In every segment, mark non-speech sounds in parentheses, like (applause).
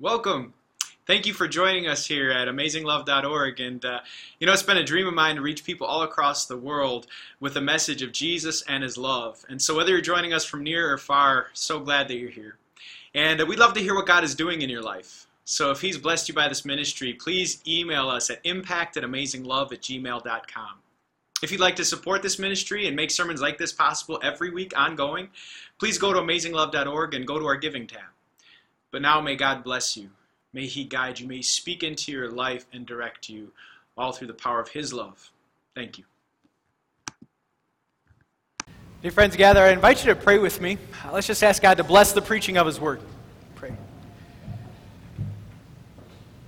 Welcome. Thank you for joining us here at AmazingLove.org. And, uh, you know, it's been a dream of mine to reach people all across the world with a message of Jesus and His love. And so, whether you're joining us from near or far, so glad that you're here. And uh, we'd love to hear what God is doing in your life. So, if He's blessed you by this ministry, please email us at impact at amazinglove at gmail.com. If you'd like to support this ministry and make sermons like this possible every week ongoing, please go to amazinglove.org and go to our giving tab. But now may God bless you. May He guide you. May He speak into your life and direct you, all through the power of His love. Thank you. Dear friends, gather, I invite you to pray with me. Uh, let's just ask God to bless the preaching of His word. Pray.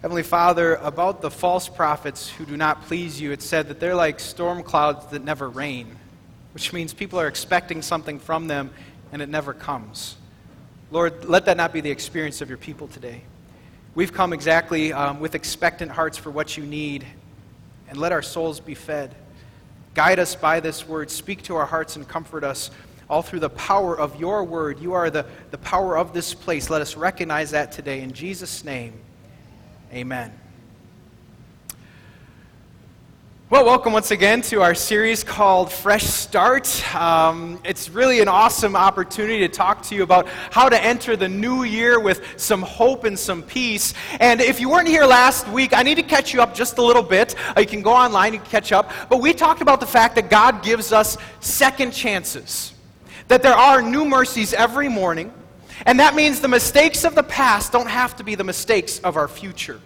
Heavenly Father, about the false prophets who do not please you, it said that they're like storm clouds that never rain, which means people are expecting something from them and it never comes. Lord, let that not be the experience of your people today. We've come exactly um, with expectant hearts for what you need, and let our souls be fed. Guide us by this word. Speak to our hearts and comfort us all through the power of your word. You are the, the power of this place. Let us recognize that today. In Jesus' name, amen. Well, welcome once again to our series called Fresh Start. Um, it's really an awesome opportunity to talk to you about how to enter the new year with some hope and some peace. And if you weren't here last week, I need to catch you up just a little bit. Uh, you can go online and catch up. But we talked about the fact that God gives us second chances, that there are new mercies every morning. And that means the mistakes of the past don't have to be the mistakes of our future.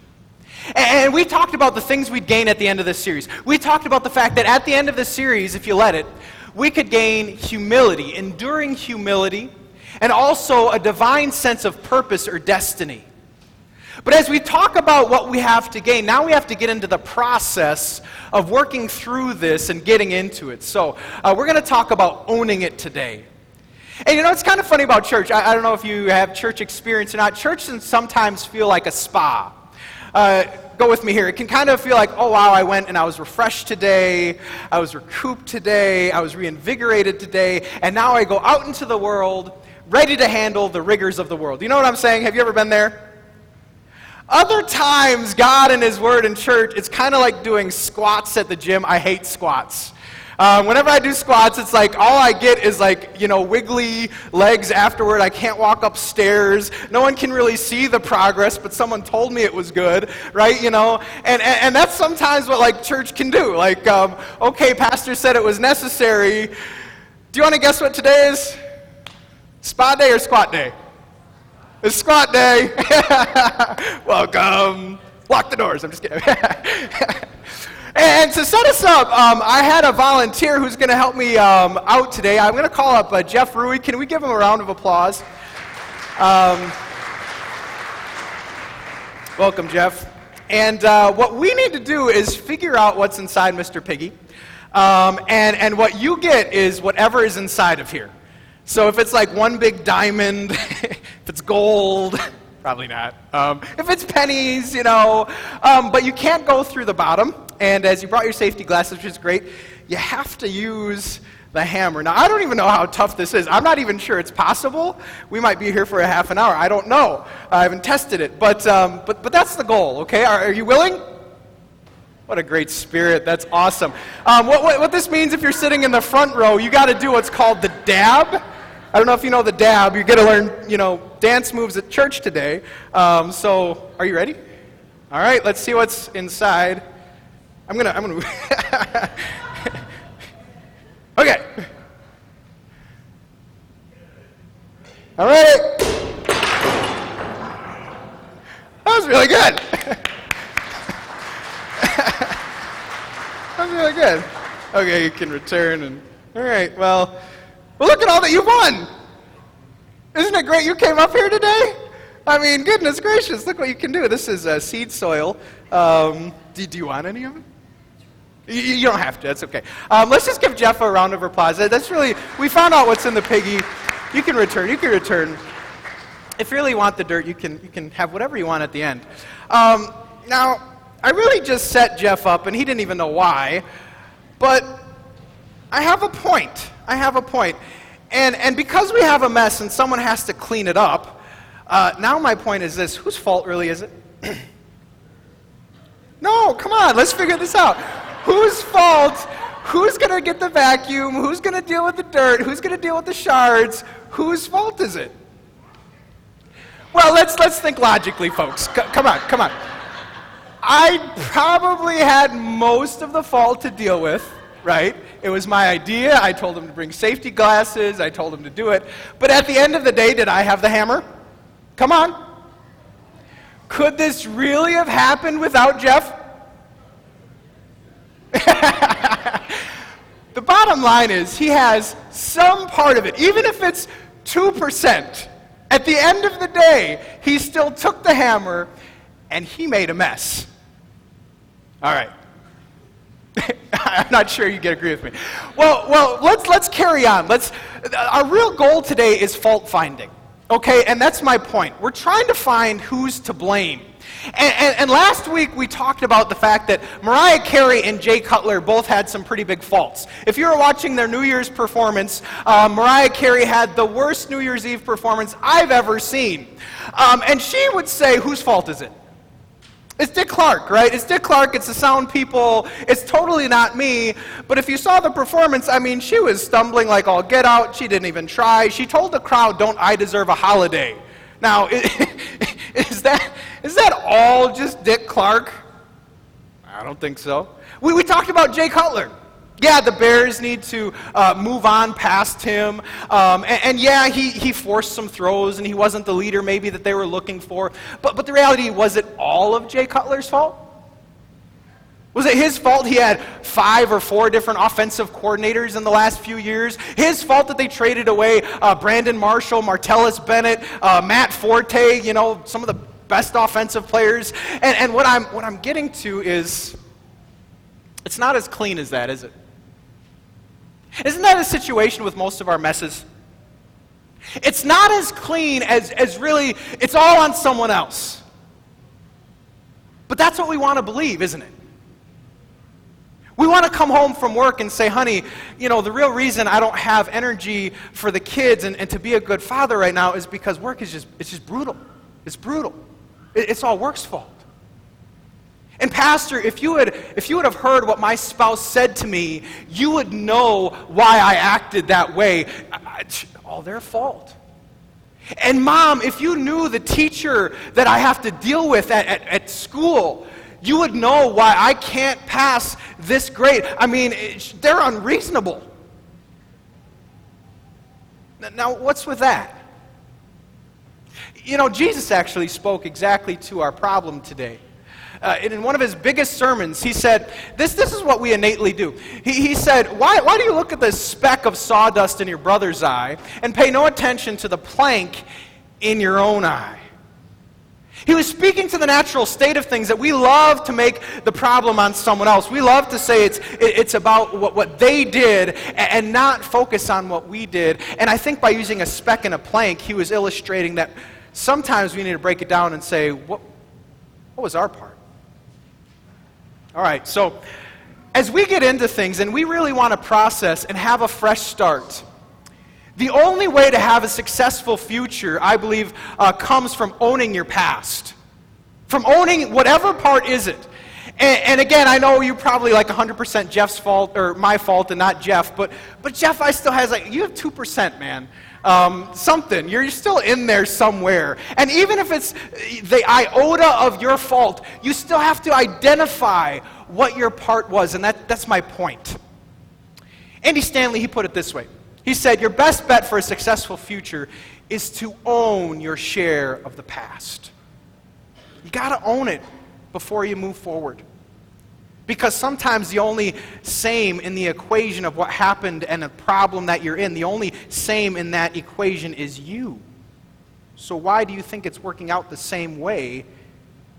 And we talked about the things we'd gain at the end of this series. We talked about the fact that at the end of this series, if you let it, we could gain humility, enduring humility, and also a divine sense of purpose or destiny. But as we talk about what we have to gain, now we have to get into the process of working through this and getting into it. So uh, we're going to talk about owning it today. And you know, it's kind of funny about church. I, I don't know if you have church experience or not. Church can sometimes feel like a spa. Uh, go with me here. It can kind of feel like, oh, wow, I went and I was refreshed today. I was recouped today. I was reinvigorated today. And now I go out into the world ready to handle the rigors of the world. You know what I'm saying? Have you ever been there? Other times, God and His Word in church, it's kind of like doing squats at the gym. I hate squats. Um, whenever I do squats, it's like all I get is like, you know, wiggly legs afterward. I can't walk upstairs. No one can really see the progress, but someone told me it was good, right? You know, and, and, and that's sometimes what like church can do. Like, um, okay, pastor said it was necessary. Do you want to guess what today is? Spa day or squat day? It's squat day. (laughs) Welcome. Lock the doors. I'm just kidding. (laughs) And to set us up, um, I had a volunteer who's going to help me um, out today. I'm going to call up uh, Jeff Rui. Can we give him a round of applause? Um, welcome, Jeff. And uh, what we need to do is figure out what's inside Mr. Piggy. Um, and, and what you get is whatever is inside of here. So if it's like one big diamond, (laughs) if it's gold, (laughs) probably not. Um, if it's pennies, you know, um, but you can't go through the bottom. And as you brought your safety glasses, which is great, you have to use the hammer. Now, I don't even know how tough this is. I'm not even sure it's possible. We might be here for a half an hour. I don't know. I haven't tested it. But, um, but, but that's the goal, okay? Are, are, you willing? What a great spirit. That's awesome. Um, what, what, what this means if you're sitting in the front row, you got to do what's called the dab. I don't know if you know the dab. You're going to learn, you know, dance moves at church today. Um, so, are you ready? All right, let's see what's inside. I'm gonna, I'm gonna. (laughs) okay. All right. That was really good. (laughs) that was really good. Okay, you can return and. All right. Well, well, look at all that you've won. Isn't it great you came up here today? I mean, goodness gracious, look what you can do. This is uh, seed soil. Um, do, do you want any of it? You, you don't have to. That's okay. Um, let's just give Jeff a round of applause. That's really, we found out what's in the piggy. You can return. You can return. If you really want the dirt, you can, you can have whatever you want at the end. Um, now, I really just set Jeff up, and he didn't even know why, but I have a point. I have a point. And, and because we have a mess and someone has to clean it up, Uh, now, my point is this whose fault really is it? (clears throat) no, come on, let's figure this out. Whose fault? Who's going to get the vacuum? Who's going to deal with the dirt? Who's going to deal with the shards? Whose fault is it? Well, let's, let's think logically, folks. C- come on, come on. I probably had most of the fault to deal with, right? It was my idea. I told him to bring safety glasses. I told him to do it. But at the end of the day, did I have the hammer? Come on. Could this really have happened without Jeff? (laughs) the bottom line is he has some part of it, even if it's 2%. At the end of the day, he still took the hammer and he made a mess. All right. (laughs) I'm not sure you get agree with me. Well, well, let's let's carry on. Let's. Our real goal today is fault finding. Okay, and that's my point. We're trying to find who's to blame. And, and, and, last week we talked about the fact that Mariah Carey and Jay Cutler both had some pretty big faults. If you were watching their New Year's performance, uh, Mariah Carey had the worst New Year's Eve performance I've ever seen. Um, and she would say, whose fault is it? It's Dick Clark, right? It's Dick Clark, it's the sound people, it's totally not me. But if you saw the performance, I mean, she was stumbling like all get out. She didn't even try. She told the crowd, Don't I deserve a holiday? Now, (laughs) (laughs) is that, is that all just Dick Clark? I don't think so. We, we talked about Jay Cutler. Yeah, the Bears need to uh, move on past him. Um, and, and, yeah, he, he forced some throws and he wasn't the leader maybe that they were looking for. But, but the reality, was it all of Jay Cutler's fault? Was it his fault he had five or four different offensive coordinators in the last few years? His fault that they traded away uh, Brandon Marshall, Martellus Bennett, uh, Matt Forte, you know, some of the best offensive players. And, and what, I'm, what I'm getting to is it's not as clean as that, is it? Isn't that a situation with most of our messes? It's not as clean as, as really, it's all on someone else. But that's what we want to believe, isn't it? We want to come home from work and say, honey, you know, the real reason I don't have energy for the kids and, and to be a good father right now is because work is just, it's just brutal. It's brutal. It, it's all work's fault. And pastor, if you would if you would have heard what my spouse said to me, you would know why I acted that way. It's all their fault. And mom, if you knew the teacher that I have to deal with at, at, at school, you would know why I can't pass this grade. I mean, they're unreasonable. Now, what's with that? You know, Jesus actually spoke exactly to our problem today uh, in one of his biggest sermons, he said, This, this is what we innately do. He, he said, why, why do you look at the speck of sawdust in your brother's eye and pay no attention to the plank in your own eye? He was speaking to the natural state of things that we love to make the problem on someone else. We love to say it's, it's about what, what they did and not focus on what we did. And I think by using a speck and a plank, he was illustrating that sometimes we need to break it down and say, what, what was our part? All right, so as we get into things and we really want to process and have a fresh start, the only way to have a successful future, I believe, uh, comes from owning your past. From owning whatever part is it. And, and, again, I know you probably like 100% Jeff's fault or my fault and not Jeff, but, but Jeff, I still has like, you have 2%, man um, something. You're still in there somewhere. And even if it's the iota of your fault, you still have to identify what your part was. And that, that's my point. Andy Stanley, he put it this way He said, Your best bet for a successful future is to own your share of the past. You got to own it before you move forward. Because sometimes the only same in the equation of what happened and the problem that you're in, the only same in that equation is you. So why do you think it's working out the same way,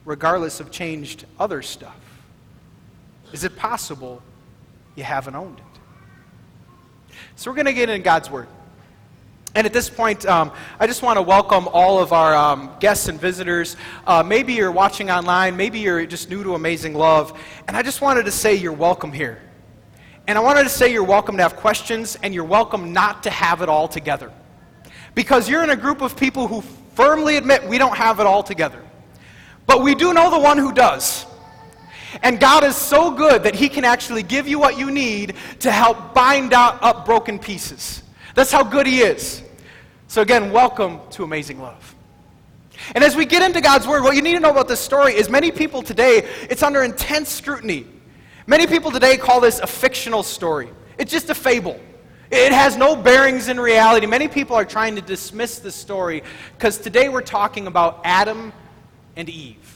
regardless of changed other stuff? Is it possible you haven't owned it? So we're going to get in God's Word. And at this point, um, I just want to welcome all of our um, guests and visitors. Uh, maybe you're watching online, maybe you're just new to Amazing Love, and I just wanted to say you're welcome here. And I wanted to say you're welcome to have questions, and you're welcome not to have it all together. Because you're in a group of people who firmly admit we don't have it all together. But we do know the one who does. And God is so good that He can actually give you what you need to help bind up broken pieces. That's how good He is. So, again, welcome to Amazing Love. And as we get into God's Word, what you need to know about this story is many people today, it's under intense scrutiny. Many people today call this a fictional story, it's just a fable. It has no bearings in reality. Many people are trying to dismiss this story because today we're talking about Adam and Eve.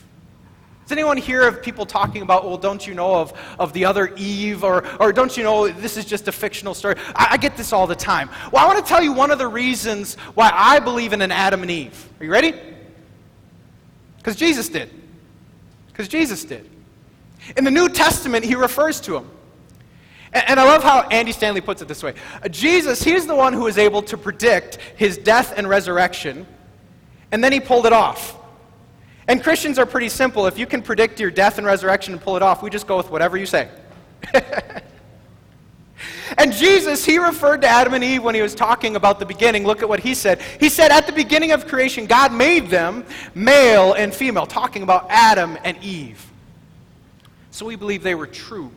Does anyone hear of people talking about, well, don't you know of, of the other Eve? Or, or don't you know this is just a fictional story? I, I get this all the time. Well, I want to tell you one of the reasons why I believe in an Adam and Eve. Are you ready? Because Jesus did. Because Jesus did. In the New Testament, he refers to him. And, and I love how Andy Stanley puts it this way Jesus, he's the one who is able to predict his death and resurrection, and then he pulled it off. And Christians are pretty simple. If you can predict your death and resurrection and pull it off, we just go with whatever you say. (laughs) and Jesus, he referred to Adam and Eve when he was talking about the beginning. Look at what he said. He said, At the beginning of creation, God made them male and female, talking about Adam and Eve. So we believe they were true.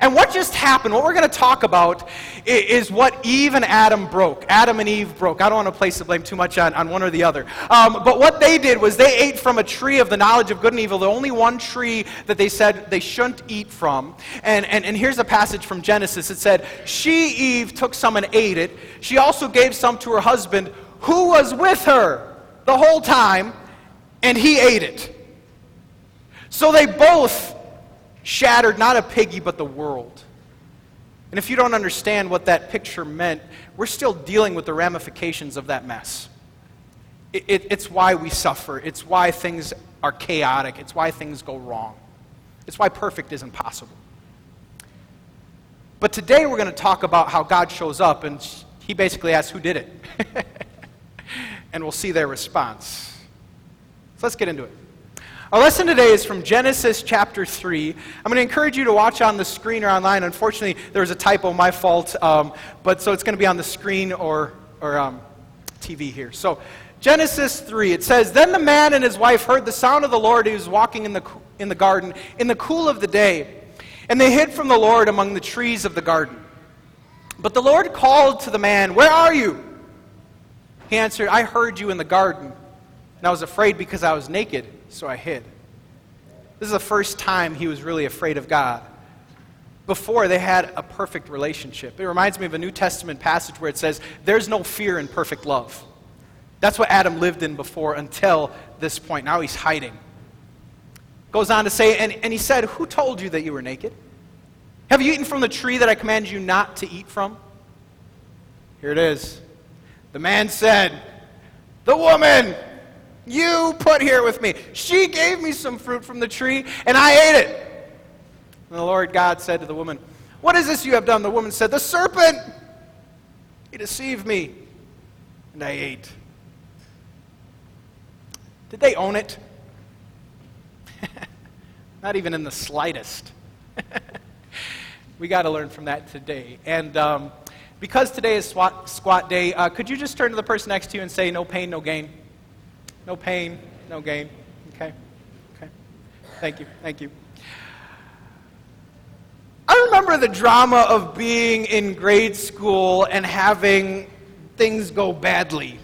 And what just happened, what we're going to talk about, is what Eve and Adam broke. Adam and Eve broke. I don't want to place the blame too much on, on one or the other. Um, but what they did was they ate from a tree of the knowledge of good and evil, the only one tree that they said they shouldn't eat from. And, and, and here's a passage from Genesis. It said, She, Eve, took some and ate it. She also gave some to her husband, who was with her the whole time, and he ate it. So they both shattered not a piggy, but the world. And if you don't understand what that picture meant, we're still dealing with the ramifications of that mess. It, it, it's why we suffer. It's why things are chaotic. It's why things go wrong. It's why perfect isn't possible. But today we're going to talk about how God shows up, and he basically asks, Who did it? (laughs) and we'll see their response. So let's get into it. Our lesson today is from Genesis chapter 3. I'm going to encourage you to watch on the screen or online. Unfortunately, there was a typo, my fault, um, but so it's going to be on the screen or, or um, TV here. So, Genesis 3, it says, Then the man and his wife heard the sound of the Lord. who was walking in the, in the garden in the cool of the day. And they hid from the Lord among the trees of the garden. But the Lord called to the man, Where are you? He answered, I heard you in the garden, and I was afraid because I was naked so I hid. This is the first time he was really afraid of God. Before, they had a perfect relationship. It reminds me of a New Testament passage where it says, There's no fear in perfect love. That's what Adam lived in before until this point. Now he's hiding. Goes on to say, and, and he said, Who told you that you were naked? Have you eaten from the tree that I commanded you not to eat from? Here it is. The man said, The woman you put here with me. She gave me some fruit from the tree, and I ate it. And the Lord God said to the woman, What is this you have done? The woman said, The serpent, he deceived me, and I ate. Did they own it? (laughs) Not even in the slightest. (laughs) we got to learn from that today. And um, because today is squat, squat day, uh, could you just turn to the person next to you and say, No pain, no gain? No pain, no gain. Okay? Okay. Thank you. Thank you. I remember the drama of being in grade school and having things go badly.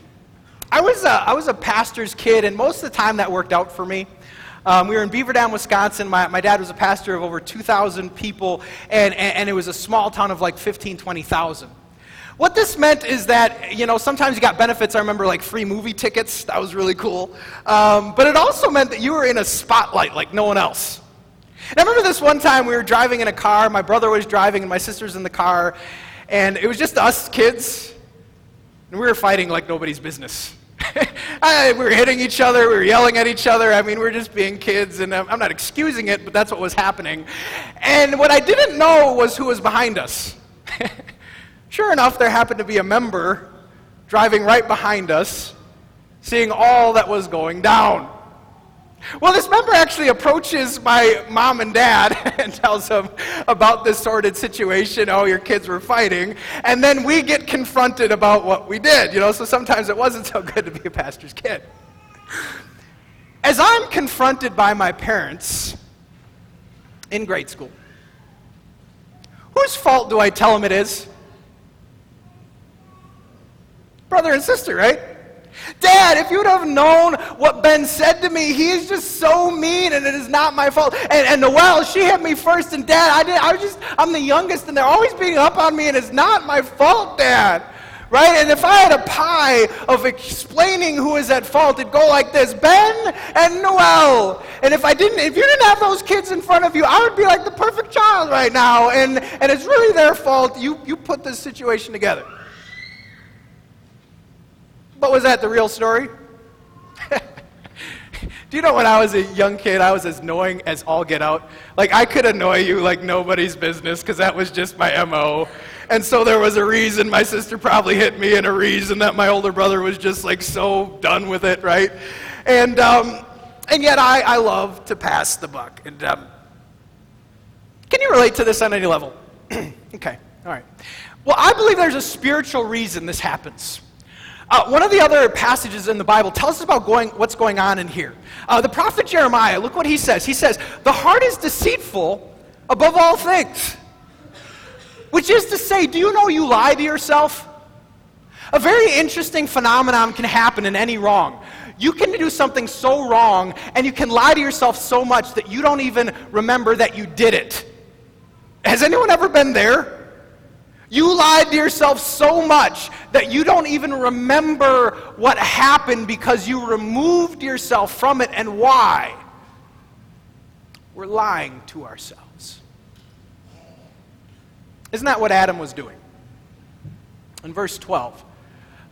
I was a, I was a pastor's kid, and most of the time that worked out for me. Um, we were in Beaver Dam, Wisconsin. My, my dad was a pastor of over 2,000 people, and, and, and it was a small town of like 15, 20,000. What this meant is that, you know, sometimes you got benefits. I remember like free movie tickets. That was really cool. Um, but it also meant that you were in a spotlight like no one else. And I remember this one time we were driving in a car. My brother was driving and my sister's in the car. And it was just us kids. And we were fighting like nobody's business. (laughs) I, we were hitting each other. We were yelling at each other. I mean, we were just being kids. And I'm not excusing it, but that's what was happening. And what I didn't know was who was behind us. (laughs) Sure enough, there happened to be a member driving right behind us, seeing all that was going down. Well, this member actually approaches my mom and dad (laughs) and tells them about this sordid situation. Oh, your kids were fighting. And then we get confronted about what we did, you know, so sometimes it wasn't (laughs) so good to be a pastor's kid. As I'm confronted by my parents in grade school, whose fault do I tell them it is? Brother and sister, right? Dad, if you'd have known what Ben said to me, he is just so mean and it is not my fault. And, and Noelle, she hit me first, and Dad, I did I was just I'm the youngest and they're always beating up on me and it's not my fault, Dad. Right? And if I had a pie of explaining who is at fault, it'd go like this Ben and Noelle. And if I didn't, if you didn't have those kids in front of you, I would be like the perfect child right now. And, and it's really their fault. You, you put this situation together. But was that the real story? (laughs) Do you know when I was a young kid, I was as annoying as all get out? Like, I could annoy you like nobody's business because that was just my MO. And so there was a reason my sister probably hit me, and a reason that my older brother was just like so done with it, right? And, um, and yet I, I love to pass the buck. And um, can you relate to this on any level? (clears throat) okay, all right. Well, I believe there's a spiritual reason this happens. Uh, one of the other passages in the Bible tells us about going, what's going on in here. Uh, the prophet Jeremiah, look what he says. He says, The heart is deceitful above all things. Which is to say, do you know you lie to yourself? A very interesting phenomenon can happen in any wrong. You can do something so wrong, and you can lie to yourself so much that you don't even remember that you did it. Has anyone ever been there? You lied to yourself so much that you don't even remember what happened because you removed yourself from it and why. We're lying to ourselves. Isn't that what Adam was doing? In verse 12.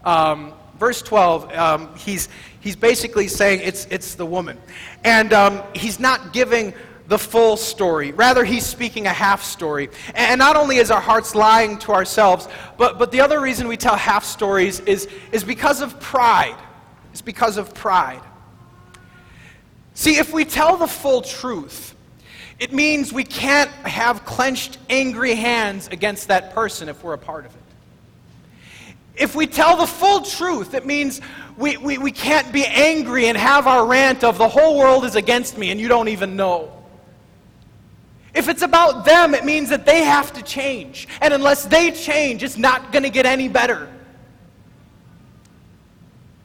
Um, verse 12, um, he's, he's basically saying it's, it's the woman. And um, he's not giving the full story. Rather, he's speaking a half story. And not only is our hearts lying to ourselves, but, but the other reason we tell half stories is, is because of pride. It's because of pride. See, if we tell the full truth, it means we can't have clenched, angry hands against that person if we're a part of it. If we tell the full truth, it means we, we, we can't be angry and have our rant of the whole world is against me and you don't even know. If it's about them, it means that they have to change. And unless they change, it's not going to get any better.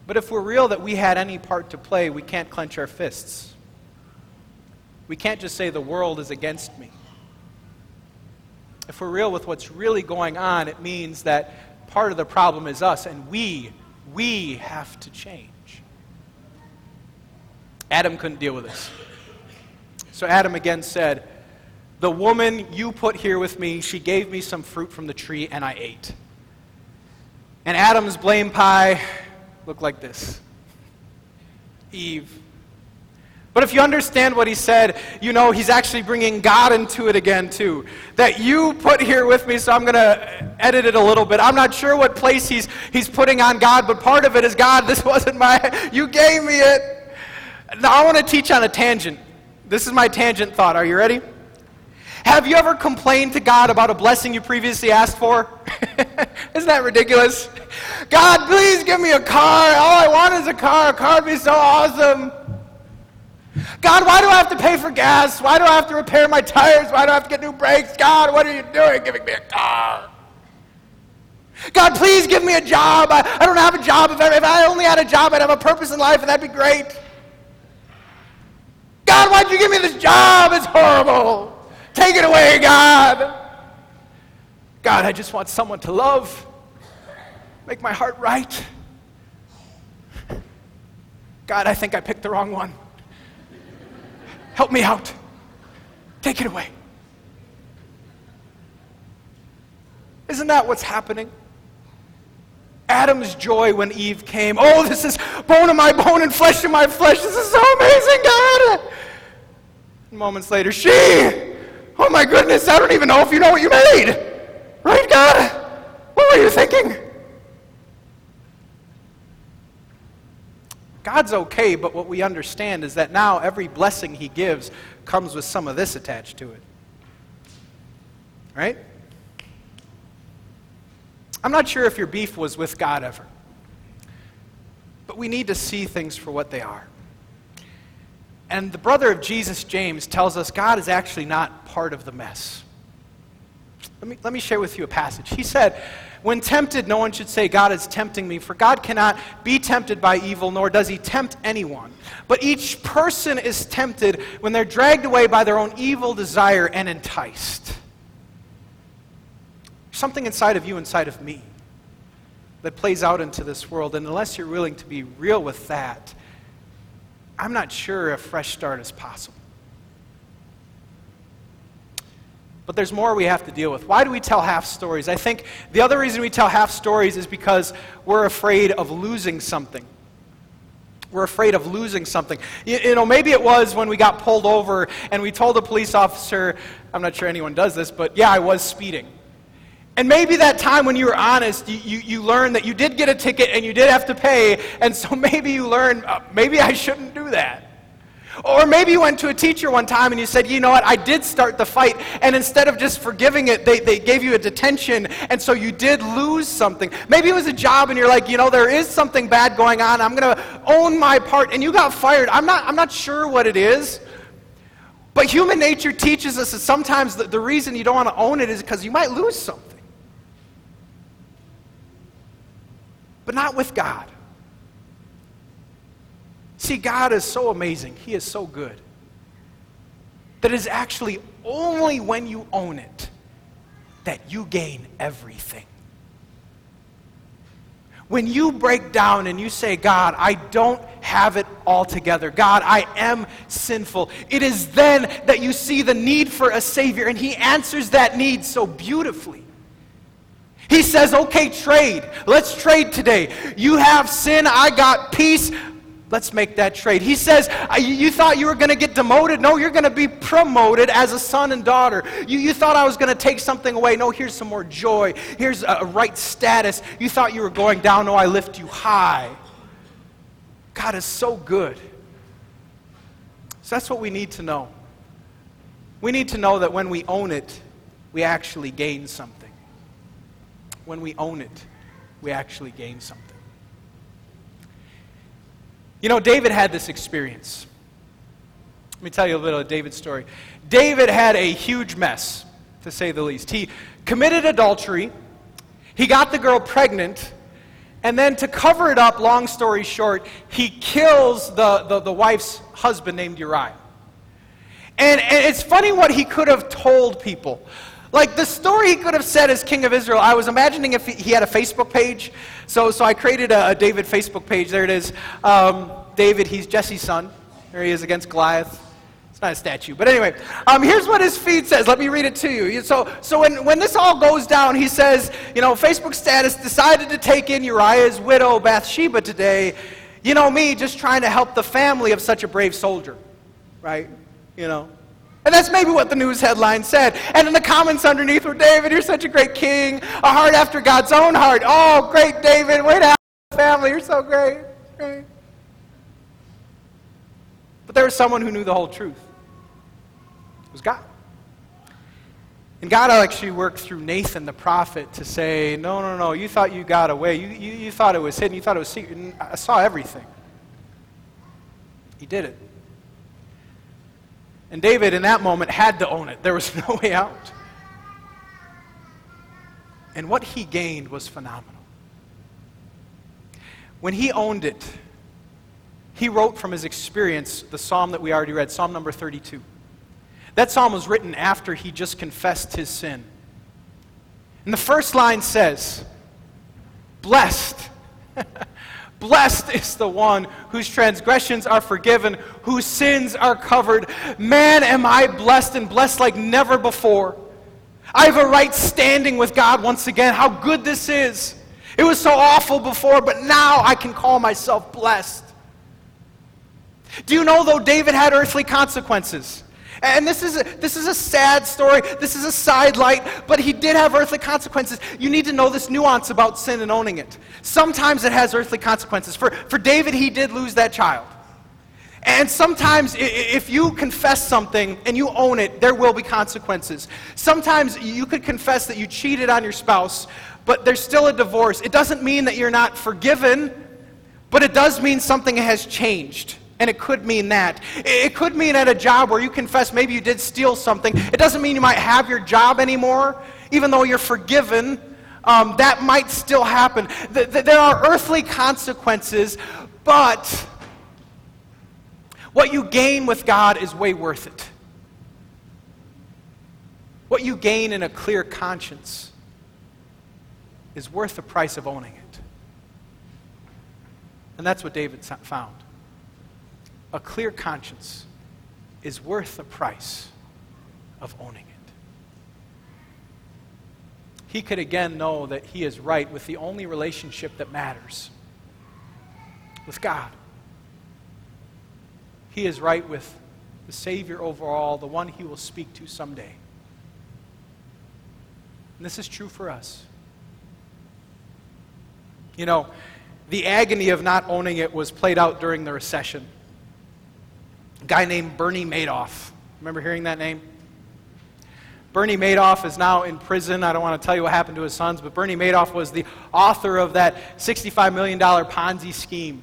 But if we're real that we had any part to play, we can't clench our fists. We can't just say the world is against me. If we're real with what's really going on, it means that part of the problem is us, and we, we have to change. Adam couldn't deal with this. So Adam again said, the woman you put here with me, she gave me some fruit from the tree and I ate. And Adam's blame pie looked like this Eve. But if you understand what he said, you know he's actually bringing God into it again, too. That you put here with me, so I'm going to edit it a little bit. I'm not sure what place he's, he's putting on God, but part of it is God, this (laughs) wasn't my, you gave me it. Now I want to teach on a tangent. This is my tangent thought. Are you ready? Have you ever complained to God about a blessing you previously asked for? (laughs) Isn't that ridiculous? God, please give me a car. All I want is a car. A car would be so awesome. God, why do I have to pay for gas? Why do I have to repair my tires? Why do I have to get new brakes? God, what are you doing giving me a car? God, please give me a job. I, I don't have a job. If I, if I only had a job, I'd have a purpose in life, and that'd be great. God, why'd you give me this job? It's horrible. Take it away, God. God, I just want someone to love, make my heart right. God, I think I picked the wrong one. Help me out. Take it away. Isn't that what's happening? Adam's joy when Eve came. Oh, this is bone of my bone and flesh of my flesh. This is so amazing, God. Moments later, she Oh my goodness, I don't even know if you know what you made. Right, God? What were you thinking? God's okay, but what we understand is that now every blessing He gives comes with some of this attached to it. Right? I'm not sure if your beef was with God ever, but we need to see things for what they are. And the brother of Jesus, James, tells us God is actually not part of the mess. Let me, let me share with you a passage. He said, When tempted, no one should say, God is tempting me, for God cannot be tempted by evil, nor does he tempt anyone. But each person is tempted when they're dragged away by their own evil desire and enticed. Something inside of you, inside of me, that plays out into this world. And unless you're willing to be real with that, I'm not sure a fresh start is possible. But there's more we have to deal with. Why do we tell half stories? I think the other reason we tell half stories is because we're afraid of losing something. We're afraid of losing something. You, you, know, maybe it was when we got pulled over and we told a police officer, I'm not sure anyone does this, but yeah, I was speeding. And maybe that time when you were honest, you, you, you learned that you did get a ticket and you did have to pay, and so (laughs) maybe you learned, uh, maybe I shouldn't do that. Or maybe you went to a teacher one time and you said, you know what, I did start the fight, and instead of just forgiving it, they, they gave you a detention, and so you did lose something. Maybe it was a job and you're like, you know, there is something bad going on, I'm going to own my part, and you got fired. I'm not, I'm not sure what it is. But human nature teaches us that sometimes the, the reason you don't want to own it is because you might lose something. But not with God. See, God is so amazing. He is so good. That it is actually only when you own it that you gain everything. When you break down and you say, God, I don't have it all together. God, I am sinful. It is then that you see the need for a Savior, and He answers that need so beautifully. He says, okay, trade. Let's trade today. You have sin, I got peace. Let's make that trade. He says, You thought you were going to get demoted? No, you're going to be promoted as a son and daughter. You, you thought I was going to take something away? No, here's some more joy. Here's a, right status. You thought you were going down? No, I lift you high. God is so good. So that's what we need to know. We need to know that when we own it, we actually gain something. When we own it, we actually gain something. You know, David had this experience. Let me tell you a little of David's story. David had a huge mess, to say the least. He committed adultery, he got the girl pregnant, and then to cover it up, long story short, he kills the, the, the wife's husband named Uriah. And, and it's funny what he could have told people. Like the story he could have said as king of Israel, I was imagining if he had a Facebook page. So, so I created a, a David Facebook page. There it is. Um, David, he's Jesse's son. There he is against Goliath. It's not a statue. But anyway, um, here's what his feed says. Let me read it to you. So, so when, when this all goes down, he says, you know, Facebook status decided to take in Uriah's widow, Bathsheba, today. You know, me just trying to help the family of such a brave soldier. Right? You know. And that's maybe what the news headline said. And in the comments underneath were, David, you're such a great king, a heart after God's own heart. Oh, great, David. Way to have a family. You're so great. great. But there was someone who knew the whole truth. It was God. And God actually worked through Nathan the prophet to say, No, no, no, you thought you got away. You, you, you thought it was hidden. You thought it was secret. I saw everything. He did it. And David, in that moment, had to own it. There was (laughs) no way out. And what he gained was phenomenal. When he owned it, he wrote from his experience the psalm that we already read, Psalm number 32. That psalm was written after he just confessed his sin. And the first line says, Blessed (laughs) Blessed is the one whose transgressions are forgiven, whose sins are covered. Man, am I blessed and blessed like never before. I have a right standing with God once again. How good this is. It was so awful before, but now I can call myself blessed. Do you know, though, David had earthly consequences? And this is, a, this is a sad story. This is a sidelight, but he did have earthly consequences. You need to know this nuance about sin and owning it. Sometimes it has earthly consequences. For, for David, he did lose that child. And sometimes, if you confess something and you own it, there will be consequences. Sometimes you could confess that you cheated on your spouse, but there's still a divorce. It doesn't mean that you're not forgiven, but it does mean something has changed. And it could mean that. It could mean at a job where you confess maybe you did steal something. It doesn't mean you might have your job anymore, even though you're forgiven. Um, that might still happen. There are earthly consequences, but what you gain with God is way worth it. What you gain in a clear conscience is worth the price of owning it. And that's what David found a clear conscience is worth the price of owning it. He could again know that he is right with the only relationship that matters with God. He is right with the Savior over all, the one he will speak to someday. And this is true for us. You know, the agony of not owning it was played out during the recession guy named Bernie Madoff. Remember hearing that name? Bernie Madoff is now in prison. I don't want to tell you what happened to his sons, but Bernie Madoff was the author of that $65 million Ponzi scheme.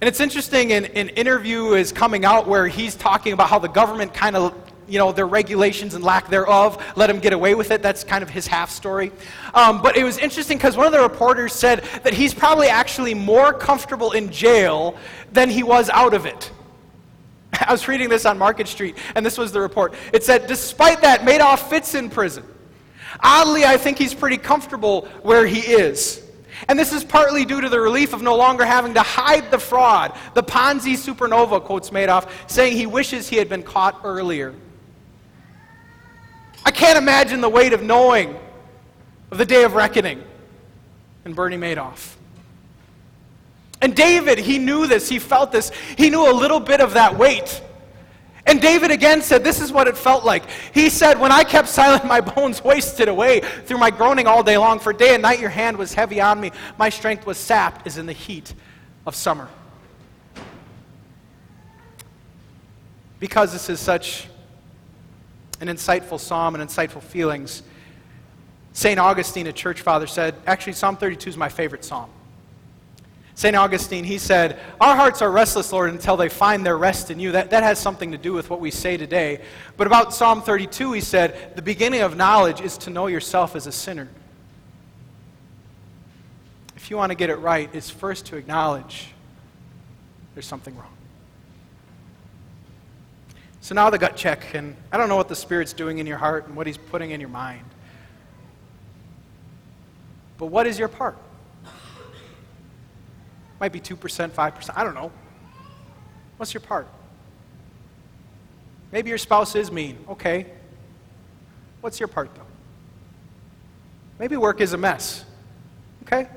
And it's interesting, an, an interview is coming out where he's talking about how the government kind of, you know, their regulations and lack thereof let him get away with it. That's kind of his half story. Um, but it was interesting because one of the reporters said that he's probably actually more comfortable in jail than he was out of it. (laughs) I was reading this on Market Street, and this was the report. It said, despite that, Madoff fits in prison. Oddly, I think he's pretty comfortable where he is. And this is partly due to the relief of no longer having to hide the fraud. The Ponzi supernova, quotes Madoff, saying he wishes he had been caught earlier. I can't imagine the weight of knowing of the day of reckoning in Bernie Madoff. And David, he knew this, he felt this, he knew a little bit of that weight. And David again said, This is what it felt like. He said, When I kept (laughs) silent, my bones wasted away through my groaning all day long. For day and night your hand was heavy on me. My strength was sapped as in the heat of summer. Because this is such an insightful psalm and insightful feelings, St. Augustine, a church father, said, Actually, Psalm 32 is my favorite psalm. St. Augustine, he said, Our hearts are restless, Lord, until they find their rest in you. That, that has something to do with what we say today. But about Psalm 32, he said, The beginning of knowledge is to know yourself as a sinner. If you want to get it right, it's first to acknowledge there's something wrong. So now the gut check, and I don't know what the Spirit's doing in your heart and what He's putting in your mind. But what is your part? Might be 2%, 5%, I don't know. What's your part? Maybe your spouse is mean. Okay. What's your part, though? Maybe work is a mess. Okay. Do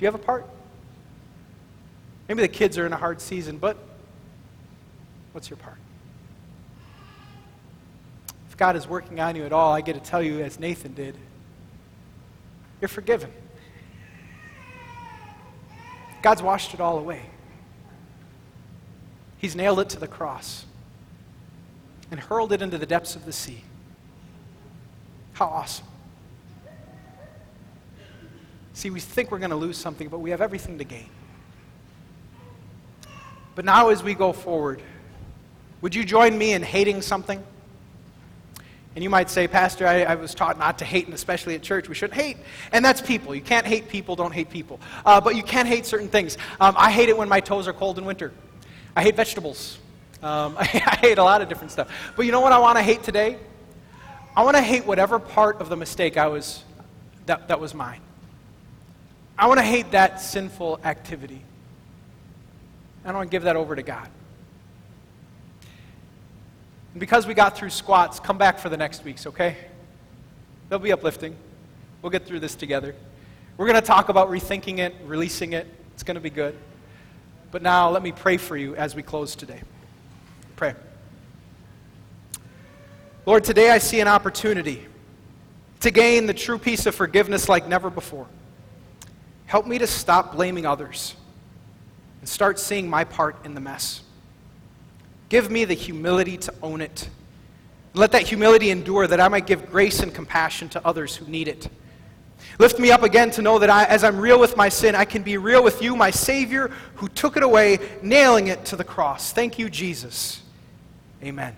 you have a part? Maybe the kids are in a hard season, but what's your part? If God is working on you at all, I get to tell you, as Nathan did, you're forgiven. God's washed it all away. He's nailed it to the cross and hurled it into the depths of the sea. How awesome. See, we think we're going to lose something, but we have everything to gain. But now, as we go forward, would you join me in hating something? And you might say, Pastor, I, I, was taught not to hate, and especially at church, we shouldn't hate. And that's people. You can't hate people, don't hate people. Uh, but you can hate certain things. Um, I hate it when my toes are cold in winter. I hate vegetables. Um, I, (laughs) I hate a lot of different stuff. But you know what I want to hate today? I want to hate whatever part of the mistake I was, that, that was mine. I want to hate that sinful activity. I want to give that over to God. And because we got through squats, come back for the next weeks, okay? They'll be uplifting. We'll get through this together. We're going to talk about rethinking it, releasing it. It's going to be good. But now let me pray for you as we close today. Pray. Lord, today I see an opportunity to gain the true peace of forgiveness like never before. Help me to stop blaming others and start seeing my part in the mess. Give me the humility to own it. Let that humility endure that I might give grace and compassion to others who need it. Lift me up again to know that I, as I'm real with my sin, I can be real with you, my Savior, who took it away, nailing it to the cross. Thank you, Jesus. Amen.